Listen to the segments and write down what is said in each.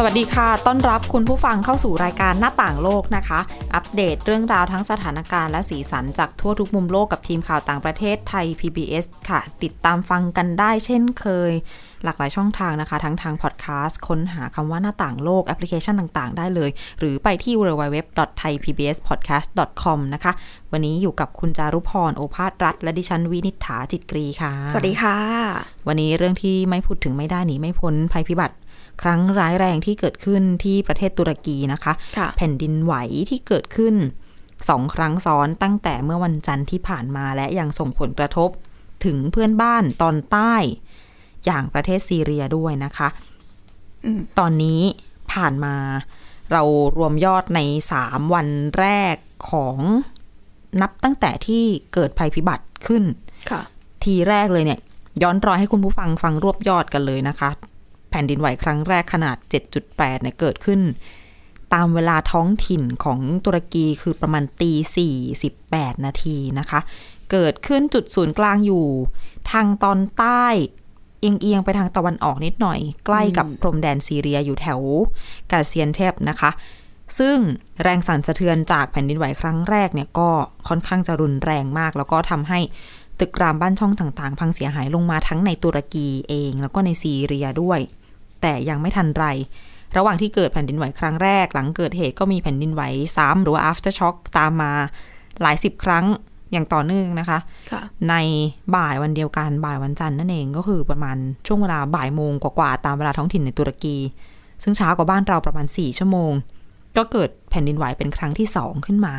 สวัสดีค่ะ ต้อนรับคุณผู้ฟังเข้าสู่รายการหน้าต่างโลกนะคะ อัปเดตเรื่องราวทั้งสถานการณ์และสีสันจากทั่วทุกมุมโลกกับทีมข่าวต่างประเทศไทย PBS ค่ะ ติดตามฟังกันได้เช่นเคย หลากหลายช่องทางนะคะ ทั้งทางพอดแคสต์ค้นหาคำว่าหน้าต่างโลกแอปพลิเคชันต่างๆ ได้เลย หรือไปที่ www.thaipbspodcast.com นะคะ วันนี้อยู่กับคุณจารุพร โอภาสรัฐ และดิฉันวินิษฐาจิตกรีค่ะ สวัสดีค่ะ วันนี้เรื่องที่ไม่พูดถึงไม่ได้หนีไม่พ้นภัยพิบัติ ครั้งร้ายแรงที่เกิดขึ้นที่ประเทศตุรกีนะคะค่ะแผ่นดินไหวที่เกิดขึ้นสองครั้งซ้อนตั้งแต่เมื่อวันจันทร์ที่ผ่านมาและยังส่งผลกระทบถึงเพื่อนบ้านตอนใต้อย่างประเทศซีเรียด้วยนะคะอืมตอนนี้ผ่านมาเรารวมยอดในสามวันแรกของนับตั้งแต่ที่เกิดภัยพิบัติขึ้นค่ะทีแรกเลยเนี่ย ย้อนรอยให้คุณผู้ฟังฟังรวบยอดกันเลยนะคะ แผ่นดินไหวครั้งแรกขนาด 7.8เนี่ยเกิดขึ้น ตามเวลาท้องถิ่นของตุรกีคือประมาณตี48 นาทีนะคะ เกิดขึ้นจุดศูนย์กลางอยู่ ทางตอนใต้เอียงไปทางตะวันออกนิดหน่อย ใกล้กับพรมแดนซีเรียอยู่แถวกาเซียนเทปนะคะ ซึ่งแรงสั่นสะเทือนจากแผ่นดินไหวครั้งแรกเนี่ยก็ค่อนข้างจะรุนแรงมาก แล้วก็ทำให้ตึกรามบ้านช่องต่างๆ พังเสียหายลงมาทั้งในตุรกีเอง แล้วก็ในซีเรียด้วย แต่ยังไม่ทันไร ระหว่างที่เกิดแผ่นดินไหวครั้งแรก หลังเกิดเหตุก็มีแผ่นดินไหวซ้ำหรือว่า after shock ตามมาหลายสิบครั้งอย่างต่อเนื่องนะคะค่ะในบ่ายวันเดียวกันบ่ายวันจันทร์นั่นเองก็คือประมาณช่วงเวลาบ่ายโมงกว่าๆตามเวลาท้องถิ่นในตุรกี ซึ่งช้ากว่าบ้านเราประมาณ 4 ชั่วโมง ก็เกิดแผ่นดินไหวเป็นครั้งที่ 2 ขึ้นมา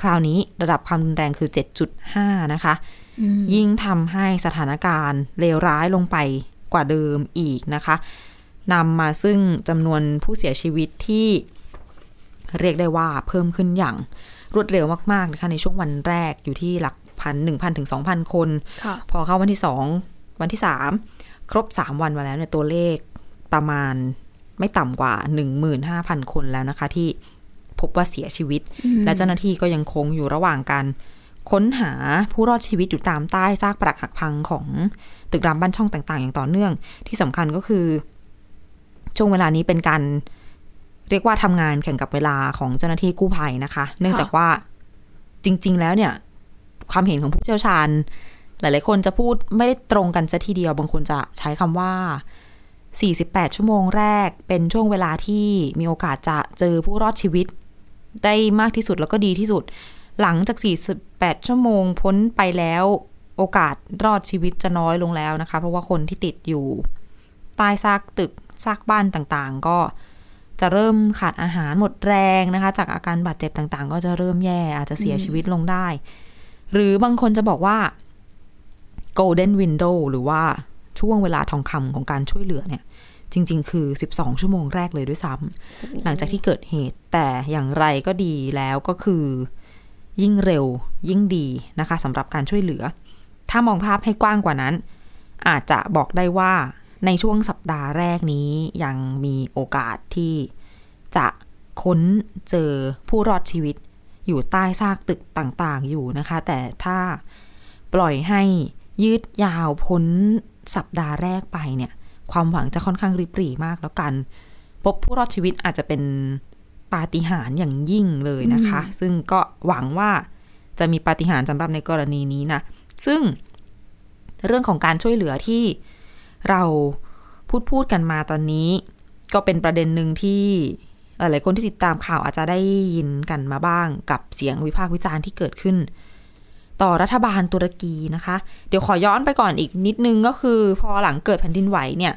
คราวนี้ระดับความรุนแรงคือ 7.5 นะคะ ยิ่งทำให้สถานการณ์เลวร้ายลงไปกว่าเดิมอีกนะคะ นำมาซึ่งจำนวนผู้เสียชีวิตที่เรียกได้ว่าเพิ่มขึ้นอย่างรวดเร็วมากๆนะคะในช่วงวันแรกอยู่ที่หลักพันหนึ่งพันถึงสองพันคนค่ะพอเข้าวันที่สองวันที่สามครบสามวันมาแล้วเนี่ยตัวเลขประมาณไม่ต่ำกว่าหนึ่งหมื่นห้าพันคนแล้วนะคะ ที่พบว่าเสียชีวิต และเจ้าหน้าที่ก็ยังคงอยู่ระหว่างการค้นหาผู้รอดชีวิตอยู่ตามใต้ซากปรักหักพังของตึกรามบ้านช่องต่าง ๆ อย่างต่อเนื่อง ที่สำคัญก็คือ ช่วงเวลานี้เป็นการเรียกว่าทำงานแข่งกับเวลาของเจ้าหน้าที่กู้ภัยนะคะ เนื่องจากว่าจริง ๆ แล้วเนี่ย ความเห็นของผู้เชี่ยวชาญ หลาย ๆ คนจะพูดไม่ได้ตรงกันซะทีเดียว บางคนจะใช้คำว่า 48 ชั่วโมงแรกเป็นช่วงเวลาที่มีโอกาสจะเจอผู้รอดชีวิต ได้มากที่สุดแล้วก็ดีที่สุด หลังจาก 48 ชั่วโมงพ้นไปแล้วโอกาสรอดชีวิตจะน้อยลงแล้วนะคะ เพราะว่าคนที่ติดอยู่ใต้ซากตึก ซากบ้านต่างๆ ก็จะเริ่มขาดอาหารหมดแรงนะคะ จากอาการบาดเจ็บต่างๆ ก็จะเริ่มแย่อาจจะเสียชีวิตลงได้ หรือบางคนจะบอกว่า golden window หรือว่าช่วงเวลาทองคำของการช่วยเหลือเนี่ย จริง ๆ คือ 12 ชั่วโมงแรกเลยด้วยซ้ำหลังจากที่เกิดเหตุแต่อย่างไรก็ดีแล้วก็คือ ยิ่งเร็วยิ่งดีนะคะสำหรับการช่วยเหลือ ถ้ามองภาพให้กว้างกว่านั้น อาจจะบอกได้ว่า ในช่วงสัปดาห์แรกนี้ยังมีโอกาสที่จะค้นเจอผู้รอดชีวิต อยู่ใต้ซากตึกต่างๆอยู่นะคะ แต่ถ้าปล่อยให้ยืดยาวพ้นสัปดาห์แรกไปเนี่ย ความหวังจะค่อนข้างริบหรี่มากแล้วกัน พบผู้รอดชีวิตอาจจะเป็นปาฏิหาริย์อย่างยิ่งเลยนะคะ ซึ่งก็หวังว่าจะมีปาฏิหาริย์สำหรับในกรณีนี้นะ ซึ่งเรื่องของการช่วยเหลือที่ เราพูดพูดกันมาตอนนี้ ก็เป็นประเด็นหนึ่งที่หลายๆคนที่ติดตามข่าวอาจจะได้ยินกันมาบ้าง กับเสียงวิพากษ์วิจารณ์ที่เกิดขึ้น ต่อรัฐบาลตุรกีนะคะ เดี๋ยวขอย้อนไปก่อนอีกนิดนึงก็คือพอหลังเกิดแผ่นดินไหวเนี่ย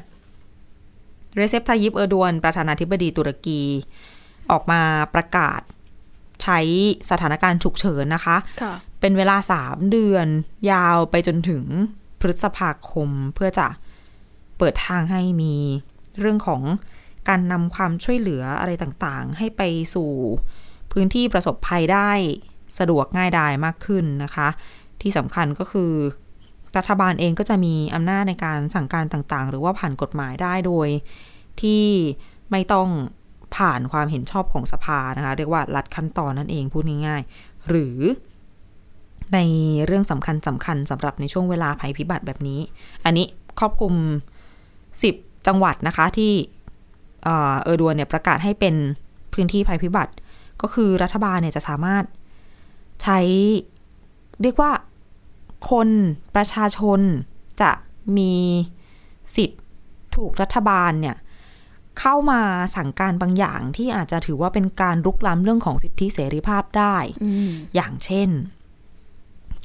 เรเซปทายิปเออร์ดวนประธานาธิบดีตุรกี ออกมาประกาศใช้สถานการณ์ฉุกเฉินนะคะค่ะเป็นเวลาสามเดือนยาวไปจนถึงพฤษภาคมเพื่อจะ เปิดทางให้มีเรื่องของการนำความช่วยเหลืออะไรต่างๆ ให้ไปสู่พื้นที่ประสบภัยได้สะดวกง่ายดายมากขึ้นนะคะ ที่สำคัญก็คือ รัฐบาลเองก็จะมีอำนาจในการสั่งการต่างๆ หรือว่าผ่านกฎหมายได้โดย ที่ไม่ต้องผ่านความเห็นชอบของสภานะคะ เรียกว่าลัดขั้นตอนนั่นเองพูดง่ายๆ หรือในเรื่องสำคัญสำคัญสำหรับในช่วงเวลาภัยพิบัติแบบนี้ อันนี้ครอบคลุม 10 จังหวัดนะคะที่เออเออร์ดวนเนี่ยประกาศให้เป็นพื้นที่ภัยพิบัติ ก็คือรัฐบาลเนี่ยจะสามารถใช้เรียกว่าคนประชาชนจะมีสิทธิ์ถูกรัฐบาลเนี่ยเข้ามาสั่งการบางอย่างที่อาจจะถือว่าเป็นการรุกล้ำเรื่องของสิทธิเสรีภาพได้อืมอย่างเช่น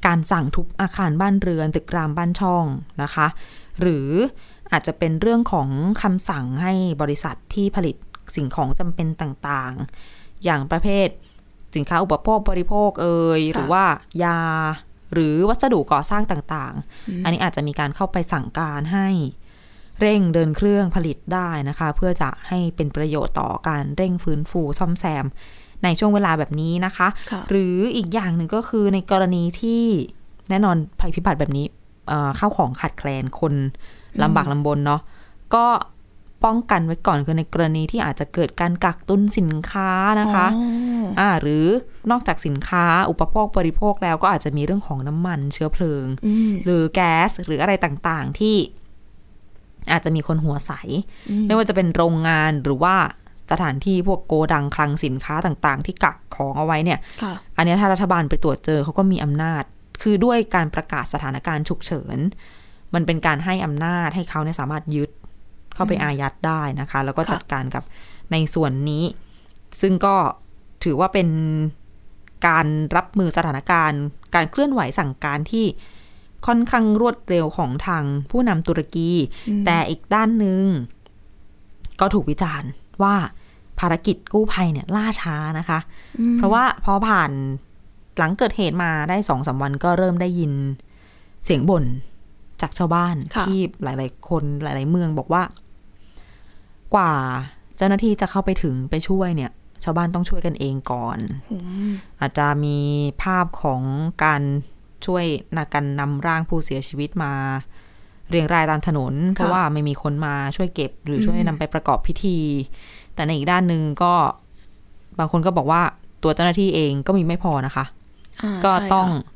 การสั่งทุบอาคารบ้านเรือนตึกรามบ้านช่องนะคะ หรือ อาจจะเป็นเรื่องของคำสั่งให้บริษัทที่ผลิตสิ่งของจำเป็นต่างๆ อย่างประเภทสินค้าอุปโภคบริโภคเอ่ยค่ะหรือว่ายา หรือวัสดุก่อสร้างต่างๆ อันนี้อาจจะมีการเข้าไปสั่งการให้เร่งเดินเครื่องผลิตได้นะคะ เพื่อจะให้เป็นประโยชน์ต่อการเร่งฟื้นฟูซ่อมแซม ในช่วงเวลาแบบนี้นะคะค่ะหรืออีกอย่างหนึ่งก็คือในกรณีที่แน่นอนภัยพิบัติแบบนี้เอ่อข้าวของขาดแคลนคน ลำบากลำบนเนาะก็ป้องกันไว้ก่อนคือในกรณีที่อาจจะเกิดการกักตุนสินค้านะคะอ๋ออ่าหรือนอกจากสินค้าอุปโภคบริโภคแล้วก็อาจจะมีเรื่องของน้ำมันเชื้อเพลิงอืมหรือแก๊สหรืออะไรต่างๆที่อาจจะมีคนหัวใส ไม่ว่าจะเป็นโรงงานหรือว่าสถานที่พวกโกดังคลังสินค้าต่างๆ ที่กักของเอาไว้เนี่ยค่ะอันเนี้ยถ้ารัฐบาลไปตรวจเจอเขาก็มีอำนาจ คือด้วยการประกาศสถานการณ์ฉุกเฉิน มันเป็นการให้อำนาจให้เขาเนี่ยสามารถยึดเข้าไปอายัดได้นะคะ แล้วก็ค่ะจัดการกับในส่วนนี้ ซึ่งก็ถือว่าเป็นการรับมือสถานการณ์ การเคลื่อนไหวสั่งการที่ค่อนข้างรวดเร็วของทางผู้นำตุรกี แต่อีกด้านหนึ่งก็ถูกวิจารณ์ว่าภารกิจกู้ภัยเนี่ยล่าช้านะคะ เพราะว่าพอผ่านหลังเกิดเหตุมาได้สองสามวันก็เริ่มได้ยินเสียงบ่น จากชาวบ้านค่ะที่หลาย ๆ คนหลาย ๆ เมืองบอกว่า กว่าเจ้าหน้าที่จะเข้าไปถึงไปช่วยเนี่ย ชาวบ้านต้องช่วยกันเองก่อนอาจจะมีภาพของการช่วยนากันนำร่างผู้เสียชีวิตมา เรียงรายตามถนน เพราะว่าไม่มีคนมาช่วยเก็บ หรือช่วยนำไปประกอบพิธี แต่ในอีกด้านหนึ่งก็บางคนก็บอกว่าตัวเจ้าหน้าที่เองก็มีไม่พอนะคะอ่าก็ใช่ต้องค่ะ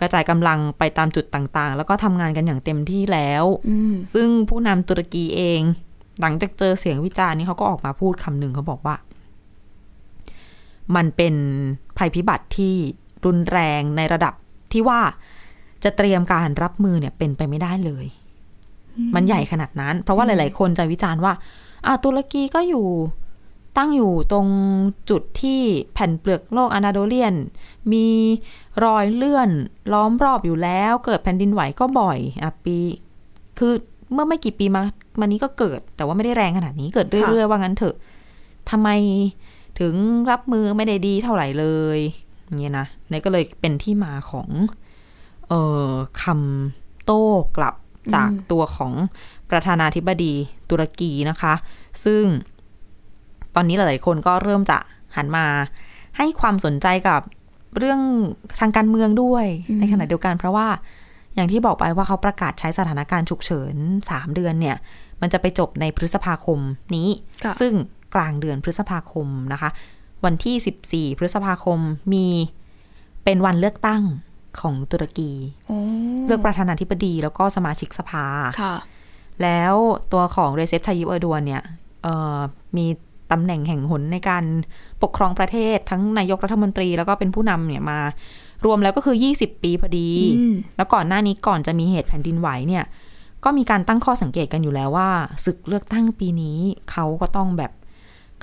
กระจายกำลังไปตามจุดต่างๆ แล้วก็ทำงานกันอย่างเต็มที่แล้วอืมซึ่งผู้นำตุรกีเอง หลังจากเจอเสียงวิจารณ์นี้เขาก็ออกมาพูดคำหนึ่งเขาบอกว่า มันเป็นภัยพิบัติที่รุนแรงในระดับที่ว่าจะเตรียมการรับมือเนี่ยเป็นไปไม่ได้เลย มันใหญ่ขนาดนั้น เพราะว่าหลาย ๆ คนจะวิจารณ์ว่าอ่าตุรกีก็อยู่ ตั้งอยู่ตรงจุดที่แผ่นเปลือกโลกอนาโดเลียน มีรอยเลื่อนล้อมรอบอยู่แล้ว เกิดแผ่นดินไหวก็บ่อยอะปีคือเมื่อไม่กี่ปีมามานี้ก็เกิด แต่ว่าไม่ได้แรงขนาดนี้เกิดเรื่อยๆว่างั้นเถอะทำไมถึงรับมือไม่ได้ดีเท่าไหร่เลยอย่างเงี้ยนะนี่ก็เลยเป็นที่มาของเอ่อคำโต้กลับจากตัวของประธานาธิบดีตุรกีนะคะ ซึ่ง ตอนนี้หลายๆคนก็เริ่มจะหันมาให้ความสนใจกับเรื่องทางการเมืองด้วยในขณะเดียวกัน เพราะว่าอย่างที่บอกไปว่าเขาประกาศใช้สถานการณ์ฉุกเฉิน3เดือนเนี่ย มันจะไปจบในพฤษภาคมนี้ค่ะซึ่งกลางเดือนพฤษภาคมนะคะ วันที่ 14 พฤษภาคมมีเป็นวันเลือกตั้งของตุรกีโอ้เลือกประธานาธิบดีแล้วก็สมาชิกสภาค่ะแล้วตัวของเรเซปไทยิปเออร์ดวนเนี่ยเอ่อมี ตำแหน่งแห่งหนในการปกครองประเทศทั้งนายกรัฐมนตรีแล้วก็เป็นผู้นำเนี่ยมารวมแล้วก็คือ 20 ปีพอดีอืมแล้วก่อนหน้านี้ก่อนจะมีเหตุแผ่นดินไหวเนี่ย ก็มีการตั้งข้อสังเกตกันอยู่แล้วว่า ศึกเลือกตั้งปีนี้เขาก็ต้องแบบ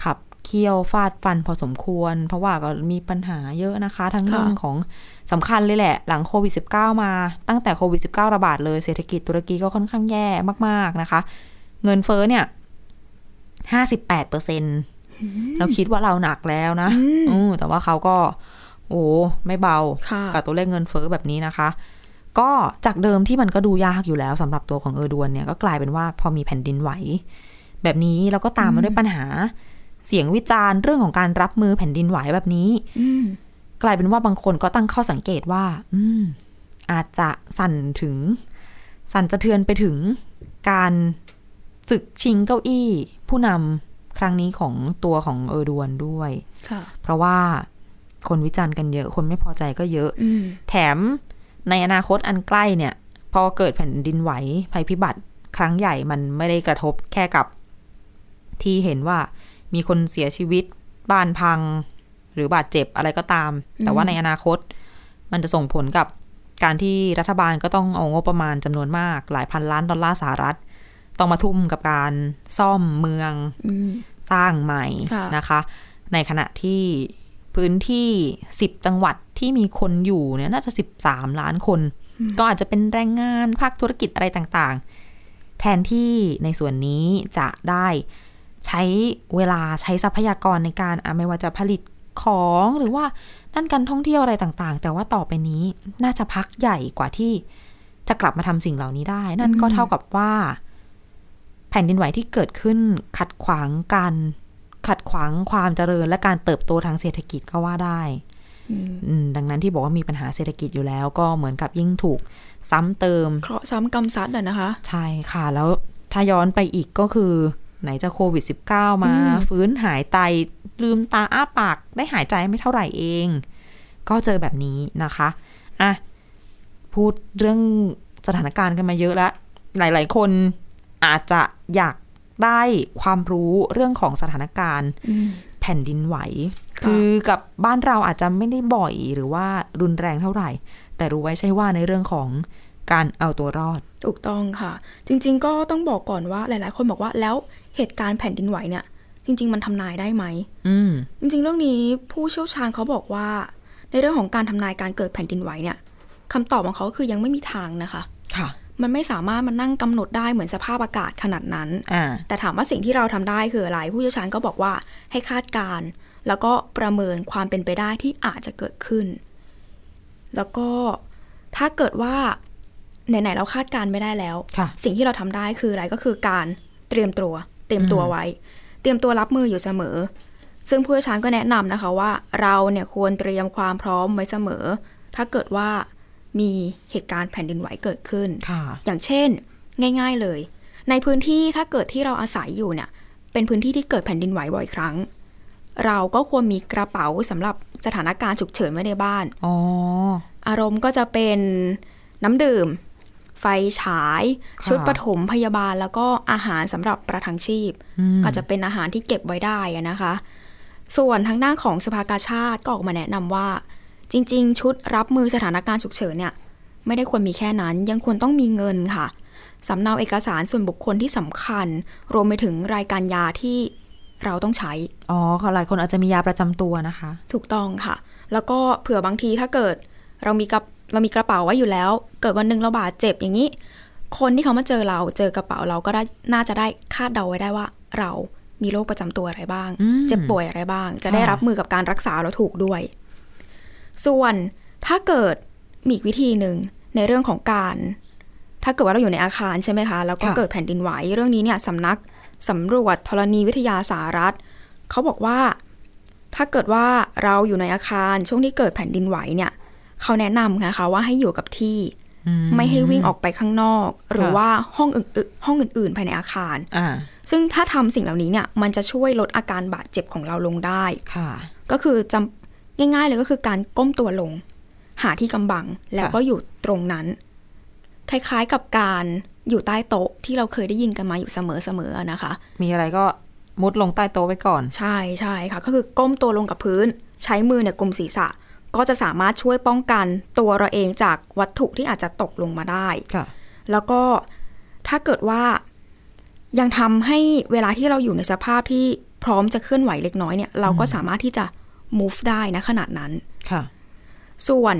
ขับเคี่ยวฟาดฟันพอสมควร เพราะว่าก็มีปัญหาเยอะนะคะ ทั้งค่ะเรื่องของสำคัญเลยแหละ หลังโควิด -19 มาตั้งแต่โควิด -19 ระบาดเลยเศรษฐกิจตุรกีก็ค่อนข้างแย่มาก ๆนะคะ เงินเฟ้อเนี่ย ห้าสิบแปดเปอร์เซ็นเราคิดว่าเราหนักแล้วนะอืมแต่ว่าเขาก็ โอ้ไม่เบาค่ะกับตัวเลขเงินเฟ้อแบบนี้นะคะ ก็จากเดิมที่มันก็ดูยากอยู่แล้วสำหรับตัวของเออร์ดวนเนี่ยก็กลายเป็นว่าพอมีแผ่นดินไหว แบบนี้แล้วก็ตามมาด้วยปัญหา เสียงวิจารณ์เรื่องของการรับมือแผ่นดินไหวแบบนี้อืมกลายเป็นว่าบางคนก็ตั้งข้อสังเกตว่า อืม อาจจะสั่นถึง สั่นสะเทือนไปถึงการศึกชิงเก้าอี้ ผู้ผู้นำครั้งนี้ของตัวของเออร์ดวนด้วยค่ะเพราะว่าคนวิจารณ์กันเยอะ คนไม่พอใจก็เยอะอืมแถมในอนาคตอันใกล้เนี่ย พอเกิดแผ่นดินไหวภัยพิบัติครั้งใหญ่มันไม่ได้กระทบแค่กับ ที่เห็นว่ามีคนเสียชีวิต บ้านพัง หรือบาดเจ็บอะไรก็ตาม แต่ว่าในอนาคต มันจะส่งผลกับการที่รัฐบาลก็ต้องเอางบประมาณจำนวนมาก หลายพันล้านดอลลาร์สหรัฐ ต้องมาทุ่มกับการซ่อมเมืองอืมสร้างใหม่ค่ะนะคะ ในขณะที่พื้นที่ 10 จังหวัดที่มีคนอยู่เนี่ยน่าจะ 13 ล้านคน ก็อาจจะเป็นแรงงานภาคธุรกิจอะไรต่างๆ แทนที่ในส่วนนี้จะได้ใช้เวลาใช้ทรัพยากรในการอะไม่ว่าจะผลิตของหรือว่าด้านการท่องเที่ยวอะไรต่างๆ แต่ว่าต่อไปนี้น่าจะพักใหญ่กว่าที่จะกลับมาทำสิ่งเหล่านี้ได้ นั่นก็เท่ากับว่า แผ่นดินไหวที่เกิดขึ้นขัดขวางการขัดขวางความเจริญและการเติบโตทางเศรษฐกิจก็ว่าได้อืมอืมดังนั้นที่บอกว่ามีปัญหาเศรษฐกิจอยู่แล้ว ก็เหมือนกับยิ่งถูกซ้ำเติม เคราะห์ซ้ำกรรมซัดอะนะคะ ใช่ค่ะ แล้วถ้าย้อนไปอีกก็คือ ไหนจะโควิด -19 มาอืมฟื้นหายใจลืมตาอ้าปากได้หายใจไม่เท่าไหร่เอง ก็เจอแบบนี้นะคะอะพูดเรื่องสถานการณ์กันมาเยอะแล้ว หลาย ๆ คนอาจจะ อยากได้ความรู้เรื่องของสถานการณ์อืมแผ่นดินไหวค่ะคือกับบ้านเราอาจจะไม่ได้บ่อยหรือว่ารุนแรงเท่าไหร่ แต่รู้ไว้ใช่ว่าในเรื่องของการเอาตัวรอด ถูกต้องค่ะ จริง ๆ ก็ต้องบอกก่อนว่าหลาย ๆ คนบอกว่าแล้วเหตุการณ์แผ่นดินไหวเนี่ย จริง ๆ มันทำนายได้ไหมอืมจริง ๆ เรื่องนี้ผู้เชี่ยวชาญเขาบอกว่า ในเรื่องของการทำนายการเกิดแผ่นดินไหวเนี่ยคำตอบของเขาคือยังไม่มีทางนะคะค่ะ มันไม่สามารถมานั่งกำหนดได้เหมือนสภาพอากาศขนาดนั้นอ่าแต่ถามว่าสิ่งที่เราทำได้คืออะไร ผู้เชี่ยวชาญก็บอกว่าให้คาดการณ์แล้วก็ประเมินความเป็นไปได้ที่อาจจะเกิดขึ้น แล้วก็ถ้าเกิดว่าไหนๆเราคาดการณ์ไม่ได้แล้วค่ะสิ่งที่เราทำได้คืออะไรก็คือการเตรียมตัว เตรียมตัวไว้ เตรียมตัวรับมืออยู่เสมอ ซึ่งผู้เชี่ยวชาญก็แนะนำนะคะว่า เราเนี่ยควรเตรียมความพร้อมไว้เสมอ ถ้าเกิดว่า มีเหตุการณ์แผ่นดินไหวเกิดขึ้นค่ะอย่างเช่น ง่าย ๆเลย ในพื้นที่ถ้าเกิดที่เราอาศัยอยู่เนี่ย เป็นพื้นที่ที่เกิดแผ่นดินไหวบ่อยครั้ง เราก็ควรมีกระเป๋าสำหรับสถานการณ์ฉุกเฉินไว้ในบ้านอ๋ออารมณ์ก็จะเป็นน้ำดื่ม ไฟฉายค่ะชุดปฐมพยาบาลแล้วก็อาหารสำหรับประทังชีพอืมก็จะเป็นอาหารที่เก็บไว้ได้อะนะคะ ส่วนทางด้านของสภากาชาติก็ออกมาแนะนำว่า จริง ๆ ชุดรับมือสถานการณ์ฉุกเฉินเนี่ยไม่ได้ควรมีแค่นั้น ยังควรต้องมีเงินค่ะสำเนาเอกสารส่วนบุคคลที่สำคัญ รวมไปถึงรายการยาที่เราต้องใช้ อ๋อค่ะหลายคนอาจจะมียาประจำตัวนะคะ ถูกต้องค่ะ แล้วก็เผื่อบางทีถ้าเกิดเรามีกระเรามีกระเป๋าไว้อยู่แล้ว เกิดวันหนึ่งเราบาดเจ็บอย่างนี้ คนที่เขามาเจอเราเจอกระเป๋าเราก็ได้น่าจะได้คาดเดาไว้ได้ว่า เรามีโรคประจำตัวอะไรบ้างอืมเจ็บป่วยอะไรบ้าง จะได้ค่ะรับมือกับการรักษาเราถูกด้วย ส่วนถ้าเกิดมีอีกวิธีหนึ่งในเรื่องของการ ถ้าเกิดว่าเราอยู่ในอาคารใช่ไหมคะ แล้วก็เกิดแผ่นดินไหวเรื่องนี้เนี่ยสำนักสำรวจธรณีวิทยาสหรัฐเขาบอกว่า ถ้าเกิดว่าเราอยู่ในอาคารช่วงที่เกิดแผ่นดินไหวเนี่ยเขาแนะนำนะคะว่าให้อยู่กับที่อืไม่ให้วิ่งออกไปข้างนอก หรือค่ะว่าห้องอื่นๆห้องอื่น ๆ ภายในอาคารอ่าซึ่งถ้าทำสิ่งเหล่านี้เนี่ย มันจะช่วยลดอาการบาดเจ็บของเราลงได้ค่ะก็คือจำ ง่าย ๆ เลยก็คือการก้มตัวลง หาที่กำบังแล้วก็อยู่ตรงนั้น คล้ายๆกับการอยู่ใต้โต๊ะที่เราเคยได้ยินกันมาอยู่เสมอๆนะคะ มีอะไรก็มุดลงใต้โต๊ะไว้ก่อน ใช่ใช่ค่ะ ก็คือก้มตัวลงกับพื้น ใช้มือเนี่ยกลุมศีรษะ ก็จะสามารถช่วยป้องกันตัวเราเองจากวัตถุที่อาจจะตกลงมาได้ค่ะ แล้วก็ถ้าเกิดว่ายังทำให้เวลาที่เราอยู่ในสภาพที่พร้อมจะเคลื่อนไหวเล็กน้อยเนี่ย เราก็สามารถที่จะ move ได้นะขนาดนั้นค่ะ ส่วน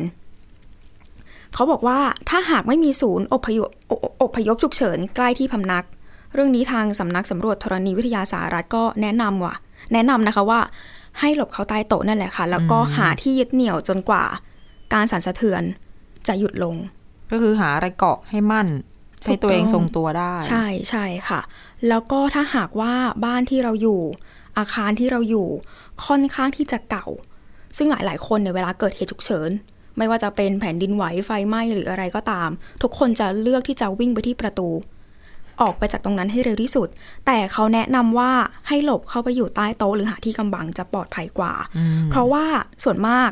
เขาบอกว่าถ้าหากไม่มีศูนย์อพยพออพยพฉุกเฉินใกล้ที่พำนัก เรื่องนี้ทางสำนักสำรวจธรณีวิทยาสหรัฐก็แนะนำว่า แนะนำนะคะว่าให้หลบเข้าใต้โต๊ะนั่นแหละค่ะ แล้วก็หาที่ยึดเหนี่ยวจนกว่า การสั่นสะเทือนจะหยุดลง ก็คือหาอะไรเกาะให้มั่นให้ตัวเองทรงตัวได้ ใช่ใช่ค่ะ แล้วก็ถ้าหากว่าบ้านที่เราอยู่ อาคารที่เราอยู่ค่อนข้างที่จะเก่า ซึ่งหลาย ๆ คนเนี่ยเวลาเกิดเหตุฉุกเฉิน ไม่ว่าจะเป็นแผ่นดินไหวไฟไหม้หรืออะไรก็ตาม ทุกคนจะเลือกที่จะวิ่งไปที่ประตู ออกไปจากตรงนั้นให้เร็วที่สุด แต่เขาแนะนำว่าให้หลบเข้าไปอยู่ใต้โต๊ะหรือหาที่กำบังจะปลอดภัยกว่า เพราะว่าส่วนมาก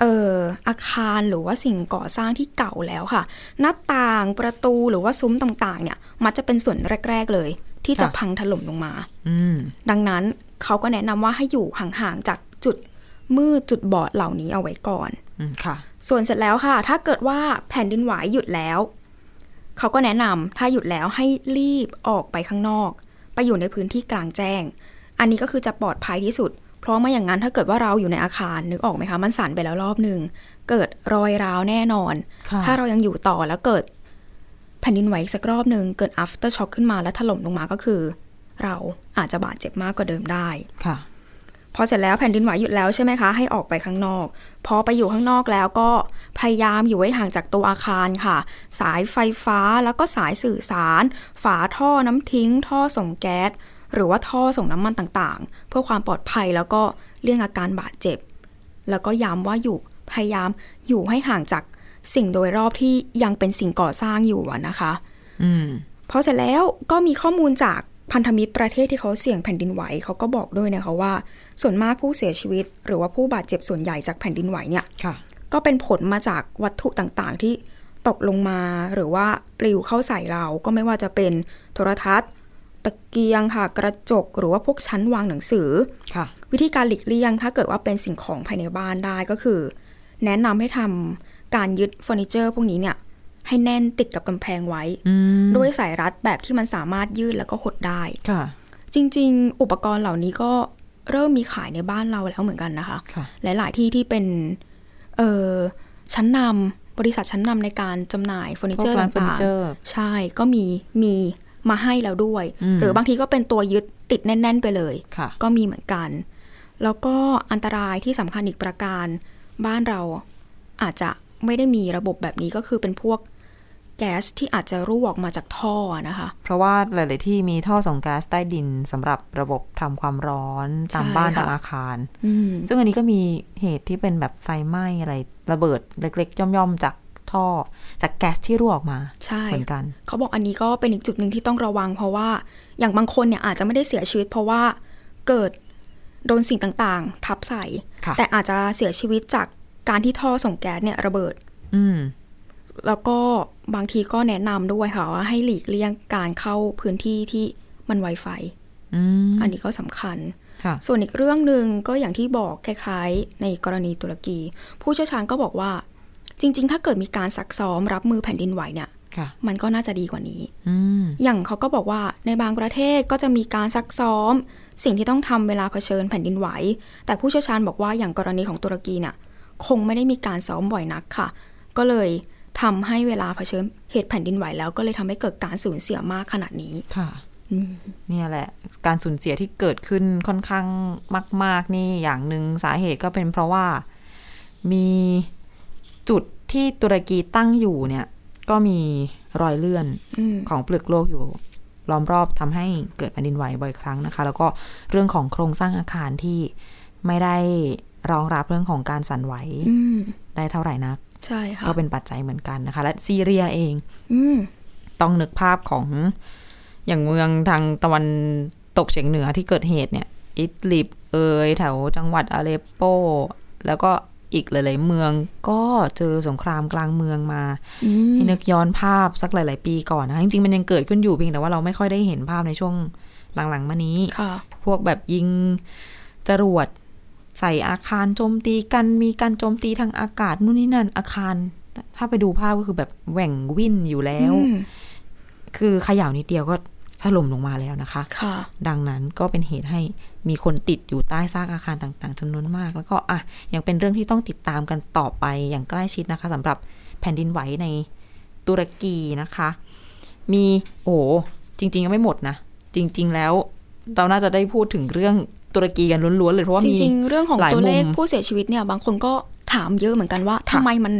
เอ่ออาคารหรือว่าสิ่งก่อสร้างที่เก่าแล้วค่ะ หน้าต่างประตูหรือว่าซุ้มต่างๆเนี่ย มักจะเป็นส่วนแรก ๆ เลย ที่จะค่ะพังถล่มลงมาอืมดังนั้นเขาก็แนะนำว่าให้อยู่ห่างๆจากจุดมืดจุดบอดเหล่านี้เอาไว้ก่อนอืมค่ะ ส่วนเสร็จแล้วค่ะ ถ้าเกิดว่าแผ่นดินไหวหยุดแล้ว เขาก็แนะนำถ้าหยุดแล้วให้รีบออกไปข้างนอก ไปอยู่ในพื้นที่กลางแจ้ง อันนี้ก็คือจะปลอดภัยที่สุด เพราะไม่อย่างนั้นถ้าเกิดว่าเราอยู่ในอาคารนึกออกไหมคะ มันสั่นไปแล้วรอบหนึ่งเกิดรอยร้าวแน่นอนค่ะถ้าเรายังอยู่ต่อแล้วเกิด แผ่นดินไหวอีกสักรอบหนึ่งเกิด after shock ขึ้นมาแล้วถล่มลงมาก็คือ เราอาจจะบาดเจ็บมากกว่าเดิมได้ค่ะ พอเสร็จแล้วแผ่นดินไหวหยุดแล้วใช่ไหมคะ ให้ออกไปข้างนอก พอไปอยู่ข้างนอกแล้วก็พยายามอยู่ไว้ห่างจากตัวอาคารค่ะ สายไฟฟ้าแล้วก็สายสื่อสาร ฝาท่อน้ำทิ้ง ท่อส่งแก๊สหรือว่าท่อส่งน้ำมันต่างๆ เพื่อความปลอดภัยแล้วก็เลี่ยงอาการบาดเจ็บ แล้วก็ย้ำว่าอยู่พยายามอยู่ให้ห่างจาก สิ่งโดยรอบที่ยังเป็นสิ่งก่อสร้างอยู่อะนะคะอืมพอเสร็จแล้วก็มีข้อมูลจากพันธมิตรประเทศที่เขาเสี่ยงแผ่นดินไหวเขาก็บอกด้วยนะคะว่า ส่วนมากผู้เสียชีวิต หรือว่าผู้บาดเจ็บส่วนใหญ่จากแผ่นดินไหวเนี่ยค่ะก็เป็นผลมาจากวัตถุต่างๆ ที่ตกลงมาหรือว่าปลิวเข้าใส่เราก็ไม่ว่าจะเป็นโทรทัศน์ ตะเกียงค่ะ กระจกหรือว่าพวกชั้นวางหนังสือค่ะวิธีการหลีกเลี่ยง ถ้าเกิดว่าเป็นสิ่งของภายในบ้านได้ก็คือ แนะนำให้ทำ การยึดเฟอร์นิเจอร์พวกนี้เนี่ย ให้แน่นติดกับกำแพงไว้อืมด้วยสายรัดแบบที่มันสามารถยืดแล้วก็หดได้ค่ะ จริง ๆ อุปกรณ์เหล่านี้ก็เริ่มมีขายในบ้านเราแล้วเหมือนกันนะคะค่ะหลาย ๆ ที่ที่เป็นเออชั้นนำบริษัทชั้นนำในการจำหน่ายเฟอร์นิเจอกร์พวกร้านเฟอร์นิเจอร์ต่างๆใช่ก็มีมีมาให้แล้วด้วยอืมหรือบางทีก็เป็นตัวยึดติดแน่น ๆ ไปเลยค่ะก็มีเหมือนกัน แล้วก็อันตรายที่สำคัญอีกประการ บ้านเราอาจจะ ไม่ได้มีระบบแบบนี้ก็คือเป็นพวกแก๊สที่อาจจะรั่วออกมาจากท่อนะคะ เพราะว่าหลาย ๆ ที่มีท่อส่งก๊าซใต้ดินสำหรับระบบทำความร้อนตามใช่บ้านค่ะตามอาคารอืมซึ่งอันนี้ก็มีเหตุที่เป็นแบบไฟไหม้อะไรระเบิดเล็ก ๆ ย่อม ๆ จากท่อจากแก๊สที่รั่วออกมาใช่เหมือนกัน เขาบอกอันนี้ก็เป็นอีกจุดหนึ่งที่ต้องระวัง เพราะว่าอย่างบางคนเนี่ยอาจจะไม่ได้เสียชีวิต เพราะว่าเกิดโดนสิ่งต่าง ๆ ทับใส่ค่ะแต่อาจจะเสียชีวิตจาก การที่ท่อส่งแก๊สเนี่ยระเบิด อืมแล้วก็บางทีก็แนะนำด้วยค่ะว่าให้หลีกเลี่ยงการเข้าพื้นที่ที่มันไวไฟอืมอันนี้ก็สำคัญค่ะส่วนอีกเรื่องหนึ่งก็อย่างที่บอกคล้ายๆ ในกรณีตุรกี ผู้เชี่ยวชาญก็บอกว่า จริง ๆ ถ้าเกิดมีการซักซ้อมรับมือแผ่นดินไหวเนี่ยค่ะมันก็น่าจะดีกว่านี้อืมอย่างเขาก็บอกว่าในบางประเทศก็จะมีการซักซ้อม สิ่งที่ต้องทำเวลาเผชิญแผ่นดินไหว แต่ผู้เชี่ยวชาญบอกว่าอย่างกรณีของตุรกีเนี่ย คงไม่ได้มีการซ้อมบ่อยนักค่ะ ก็เลยทำให้เวลาเผชิญเหตุแผ่นดินไหวแล้วก็เลยทำให้เกิดการสูญเสียมากขนาดนี้ค่ะอืมเนี่ยแหละ การสูญเสียที่เกิดขึ้นค่อนข้างมาก ๆ นี่อย่างหนึ่งสาเหตุก็เป็นเพราะว่ามีจุดที่ตุรกีตั้งอยู่เนี่ย ก็มีรอยเลื่อนอืมของเปลือกโลกอยู่ล้อมรอบทำให้เกิดแผ่นดินไหวบ่อยครั้งนะคะ แล้วก็เรื่องของโครงสร้างอาคารที่ไม่ได้ รองรับเรื่องของการสั่นไหวอืมได้เท่าไหร่นัก ใช่ค่ะก็เป็นปัจจัยเหมือนกันนะคะ และซีเรียเองอืมต้องนึกภาพของอย่างเมืองทางตะวันตกเฉียงเหนือที่เกิดเหตุเนี่ย อิดลิบเอยแถวจังหวัดอาเลปโป แล้วก็อีกหลาย ๆ เมืองก็เจอสงครามกลางเมืองมาอืมให้นึกย้อนภาพสักหลาย ๆ ปีก่อนนะคะจริง ๆ มันยังเกิดขึ้นอยู่เพียงแต่ว่าเราไม่ค่อยได้เห็นภาพในช่วงหลัง ๆ มานี้ค่ะพวกแบบยิงจรวด ใส่อาคารโจมตีกันมีการโจมตีทางอากาศนู่นนี่นั่นอาคาร ถ้าไปดูภาพก็คือแบบแหว่งวิ่นอยู่แล้วอืมคือเขย่านิดเดียวก็ถล่มลงมาแล้วนะคะค่ะ ดังนั้นก็เป็นเหตุให้มีคนติดอยู่ใต้ซากอาคารต่างๆจำนวนมาก แล้วก็อะยังเป็นเรื่องที่ต้องติดตามกันต่อไปอย่างใกล้ชิดนะคะสำหรับแผ่นดินไหวในตุรกีนะคะ มีโอ้จริง ๆ ยังไม่หมดนะ จริง ๆ แล้ว เราน่าจะได้พูดถึงเรื่องตุรกีกันล้วนๆเลยเพราะว่าจมีริงๆเรื่องของหลายตัวเลขมุมผู้เสียชีวิตเนี่ย บางคนก็ถามเยอะเหมือนกันว่าทำไมมัน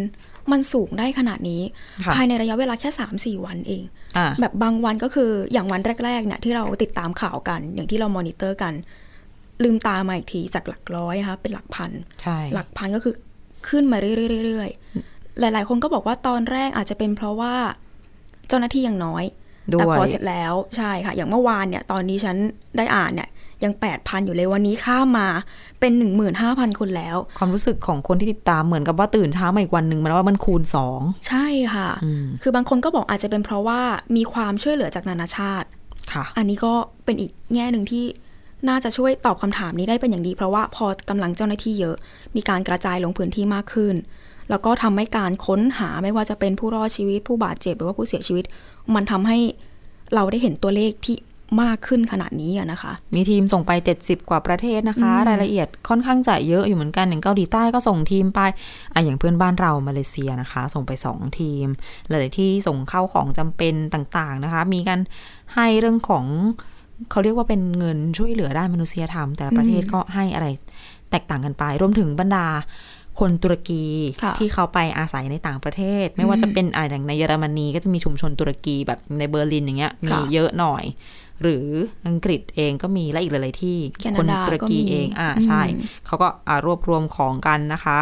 มันสูงได้ขนาดนี้ค่ะภายในระยะเวลาแค่3าสี่วันเองอะแบบบางวันก็คืออย่างวันแรกๆเนี่ยที่เราติดตามข่าวกัน อย่างที่เรามอนิเตอร์กัน ลืมตามาอีกทีจากหลักร้อยนะคะเป็นหลักพันใช่หลักพันก็คือขึ้นมาเรื่อยๆๆๆหลาย ๆ คนก็บอกว่าตอนแรกอาจจะเป็นเพราะว่า เจ้าหน้าที่ยังน้อยด้ แต่วยพอเสร็จแล้วใช่ค่ะ อย่างเมื่อวานเนี่ยตอนนี้ฉันได้อ่านเนี่ยยังแปดพันอยู่เลยวันนี้ข้ามมาเป็นหนึ่งหมื่นห้าพันคนแล้ว ความรู้สึกของคนที่ติดตามเหมือนกับว่าตื่นเช้ามาอีกวันหนึ่งมันว่ามันคูณสองใช่ค่ะอืมคือบางคนก็บอกอาจจะเป็นเพราะว่ามีความช่วยเหลือจากนานาชาติค่ะ อันนี้ก็เป็นอีกแง่หนึ่งที่น่าจะช่วยตอบคำถามนี้ได้เป็นอย่างดี เพราะว่าพอกำลังเจ้าหน้าที่เยอะ มีการกระจายลงพื้นที่มากขึ้น แล้วก็ทำให้การค้นหาไม่ว่าจะเป็นผู้รอดชีวิตผู้บาดเจ็บหรือว่าผู้เสียชีวิต มันทำให้เราได้เห็นตัวเลขที่มากขึ้นขนาดนี้อะนะคะ มีทีมส่งไป 70 กว่าประเทศนะคะ รายละเอียดค่อนข้างจะเยอะอยู่เหมือนกันอย่างเกาหลีใต้ก็ส่งทีมไปอะอย่างเพื่อนบ้านเรามาเลเซียนะคะ ส่งไป 2 ทีมหลายๆที่ส่งเข้าของจำเป็นต่างๆนะคะ มีการให้เรื่องของเขาเรียกว่าเป็นเงินช่วยเหลือด้านมนุษยธรรม แต่ละประเทศก็ให้อะไรแตกต่างกันไป รวมถึงบรรดา คนตุรกีค่ะที่เขาไปอาศัยในต่างประเทศ ไม่ว่าจะเป็นอะอย่างในเยอรมนีก็จะมีชุมชนตุรกีแบบในเบอร์ลินอย่างเงี้ยมีค่ะเยอะหน่อย หรืออังกฤษเองก็มีและอีกหลายๆที่แคนาคนดาตุรกีก็มีเองอ่าอืมใช่เขาก็อ่ารวบรวมของกันนะคะ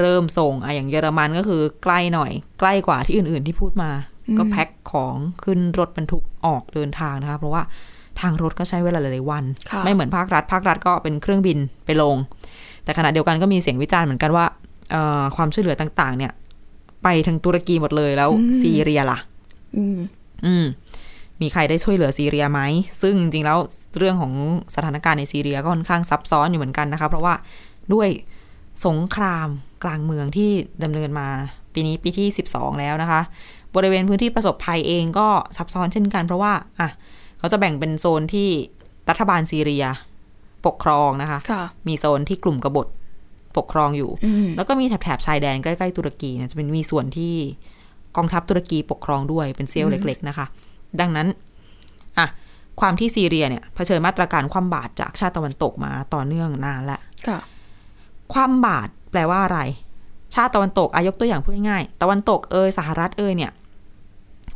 เริ่มส่งอะอย่างเยอรมันก็คือใกล้หน่อย ใกล้กว่าที่อื่น ๆ ที่พูดมา ก็แพ็คของขึ้นรถบรรทุกออกเดินทางนะคะเพราะว่าทางรถก็ใช้เวลาหลายๆวันค่ะไม่เหมือนภาครัฐ ภาครัฐก็เป็นเครื่องบินไปลง แต่ขณะเดียวกันก็มีเสียงวิจารณ์เหมือนกันว่าเอ่อความช่วยเหลือต่าง ๆ เนี่ย ไปทางตุรกีหมดเลยแล้วซีเรียล่ะอืมอืมมีใครได้ช่วยเหลือซีเรียไหม ซึ่งจริงๆ แล้วเรื่องของสถานการณ์ในซีเรียก็ค่อนข้างซับซ้อนอยู่เหมือนกันนะคะ เพราะว่าด้วยสงครามกลางเมืองที่ดำเนินมาปีนี้ปีที่ 12 แล้วนะคะ บริเวณพื้นที่ประสบภัยเองก็ซับซ้อนเช่นกัน เพราะว่าอะเขาจะแบ่งเป็นโซนที่รัฐบาลซีเรีย ปกครองนะคะค่ะมีโซนที่กลุ่มกบฏปกครองอยู่อืมแล้วก็มีแถบๆชายแดนใกล้ๆตุรกีเนี่ยจะเป็นมีส่วนที่กองทัพตุรกีปกครองด้วยเป็นเซี่ยวเล็ก ๆ นะคะ ดังนั้นอะความที่ซีเรียเนี่ยเผชิญมาตรการคว่ำบาตรจากชาติตะวันตกมาต่อเนื่องนานแล้วค่ะคว่ำบาตรแปลว่าอะไร ชาติตะวันตกอายกตัวอย่างพูดง่ายๆตะวันตกเอยสหรัฐเอยเนี่ย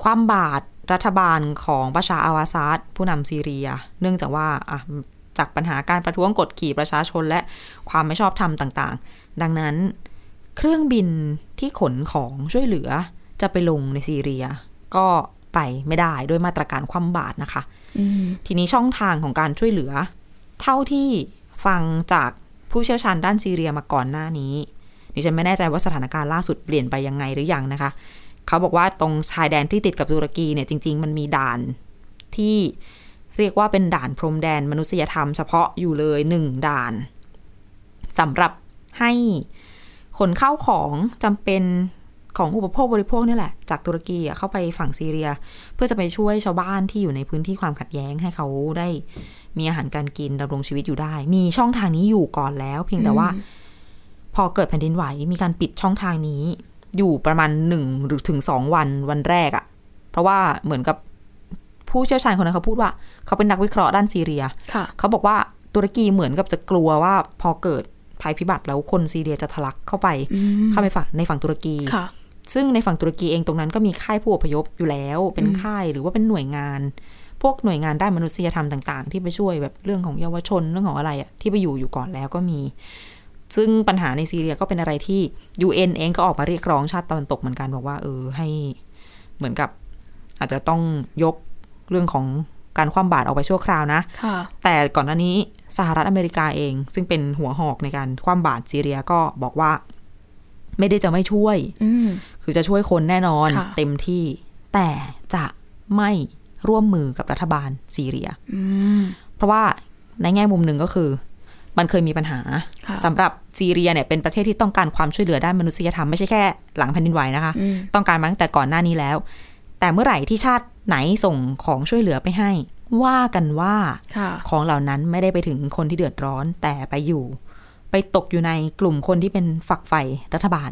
คว่ำบาตรรัฐบาลของบาชาร์อาวาซาดผู้นำซีเรีย เนื่องจากว่าอะ จากปัญหาการประท้วงกดขี่ประชาชนและความไม่ชอบธรรมต่างๆ ดังนั้น เครื่องบินที่ขนของช่วยเหลือจะไปลงในซีเรีย ก็ไปไม่ได้ด้วยมาตรการคว่ำบาตรนะคะอืมทีนี้ช่องทางของการช่วยเหลือ เท่าที่ฟังจากผู้เชี่ยวชาญด้านซีเรียมาก่อนหน้านี้ดิฉันไม่แน่ใจว่าสถานการณ์ล่าสุดเปลี่ยนไปยังไงหรือยังนะคะ เขาบอกว่าตรงชายแดนที่ติดกับตุรกีเนี่ยจริง ๆ มันมีด่านที่ เรียกว่าเป็นด่านพรมแดนมนุษยธรรมเฉพาะอยู่เลยหนึ่งด่านสำหรับให้ขนเข้าของจำเป็นของอุปโภคบริโภคนี่แหละ จากตุรกีอะเข้าไปฝั่งซีเรีย เพื่อจะไปช่วยชาวบ้านที่อยู่ในพื้นที่ความขัดแย้งให้เขาได้มีอาหารการกินดำรงชีวิตอยู่ได้ มีช่องทางนี้อยู่ก่อนแล้ว เพียงแต่ว่า พอเกิดแผ่นดินไหวมีการปิดช่องทางนี้ อยู่ประมาณหนึ่งหรือถึงสองวันวันแรกอะเพราะว่าเหมือนกับ ผู้เชี่ยวชาญคนนั้นเขาพูดว่า เขาเป็นนักวิเคราะห์ด้านซีเรียค่ะเขาบอกว่าตุรกีเหมือนกับจะกลัวว่าพอเกิดภัยพิบัติแล้วคนซีเรียจะทะลักเข้าไปอืมเข้าไปฝั่งในฝั่งตุรกีค่ะซึ่งในฝั่งตุรกีเองตรงนั้นก็มีค่ายผู้อพยพอยู่แล้ว เป็นค่ายหรือว่าเป็นหน่วยงาน พวกหน่วยงานด้านมนุษยธรรมต่างๆ ที่ไปช่วยแบบเรื่องของเยาวชนเรื่องของอะไรอะที่ไปอยู่อยู่ก่อนแล้วก็มี ซึ่งปัญหาในซีเรียก็เป็นอะไรที่ UN เองก็ออกมาเรียกร้องชาติตะวันตกเหมือนกันบอกว่า เออให้เหมือนกับ อาจจะต้องยก เรื่องของการคว่ำบาตรออกไปชั่วคราวนะค่ะแต่ก่อนหน้านี้สหรัฐอเมริกาเอง ซึ่งเป็นหัวหอกในการคว่ำบาตรซีเรียก็บอกว่า ไม่ได้จะไม่ช่วยอืมคือจะช่วยคนแน่นอนค่ะเต็มที่ แต่จะไม่ร่วมมือกับรัฐบาลซีเรียอืมเพราะว่าในแง่มุมหนึ่งก็คือ มันเคยมีปัญหาค่ะสำหรับซีเรียเนี่ยเป็นประเทศที่ต้องการความช่วยเหลือด้านมนุษยธรรมไม่ใช่แค่หลังแผ่นดินไหวนะคะอืมต้องการมาตั้งแต่ก่อนหน้านี้แล้ว แต่เมื่อไหร่ที่ชาติ ไหนส่งของช่วยเหลือไปให้ ว่ากันว่าค่ะของเหล่านั้นไม่ได้ไปถึงคนที่เดือดร้อนแต่ไปอยู่ ไปตกอยู่ในกลุ่มคนที่เป็นฝักใฝ่รัฐบาล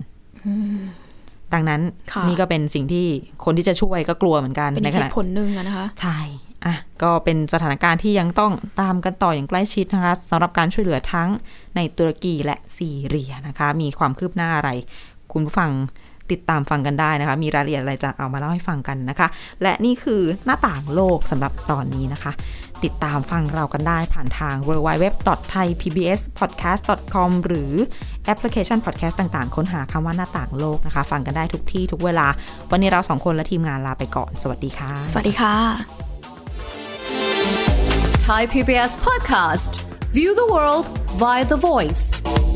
ดังนั้นค่ะนี่ก็เป็นสิ่งที่คนที่จะช่วยก็กลัวเหมือนกันเป็นในอีกขเหณะตุผลหนึ่งอะนะคะใช่อะก็เป็นสถานการณ์ที่ยังต้องตามกันต่ออย่างใกล้ชิดนะคะสำหรับการช่วยเหลือทั้งในตุรกีและซีเรียนะคะ มีความคืบหน้าอะไร คุณผู้ฟัง ติดตามฟังกันได้นะคะ มีรายละเอียดอะไรจะเอามาเล่าให้ฟังกันนะคะ และนี่คือหน้าต่างโลกสำหรับตอนนี้นะคะ ติดตามฟังเรากันได้ผ่านทาง www.thaipbspodcast.com หรือแอปพลิเคชัน podcast ต่างๆ ค้นหาคำว่าหน้าต่างโลกนะคะ ฟังกันได้ทุกที่ทุกเวลา วันนี้เราสองคนและทีมงานลาไปก่อน สวัสดีค่ะ สวัสดีค่ะ Thai PBS podcast. View the world via the voice.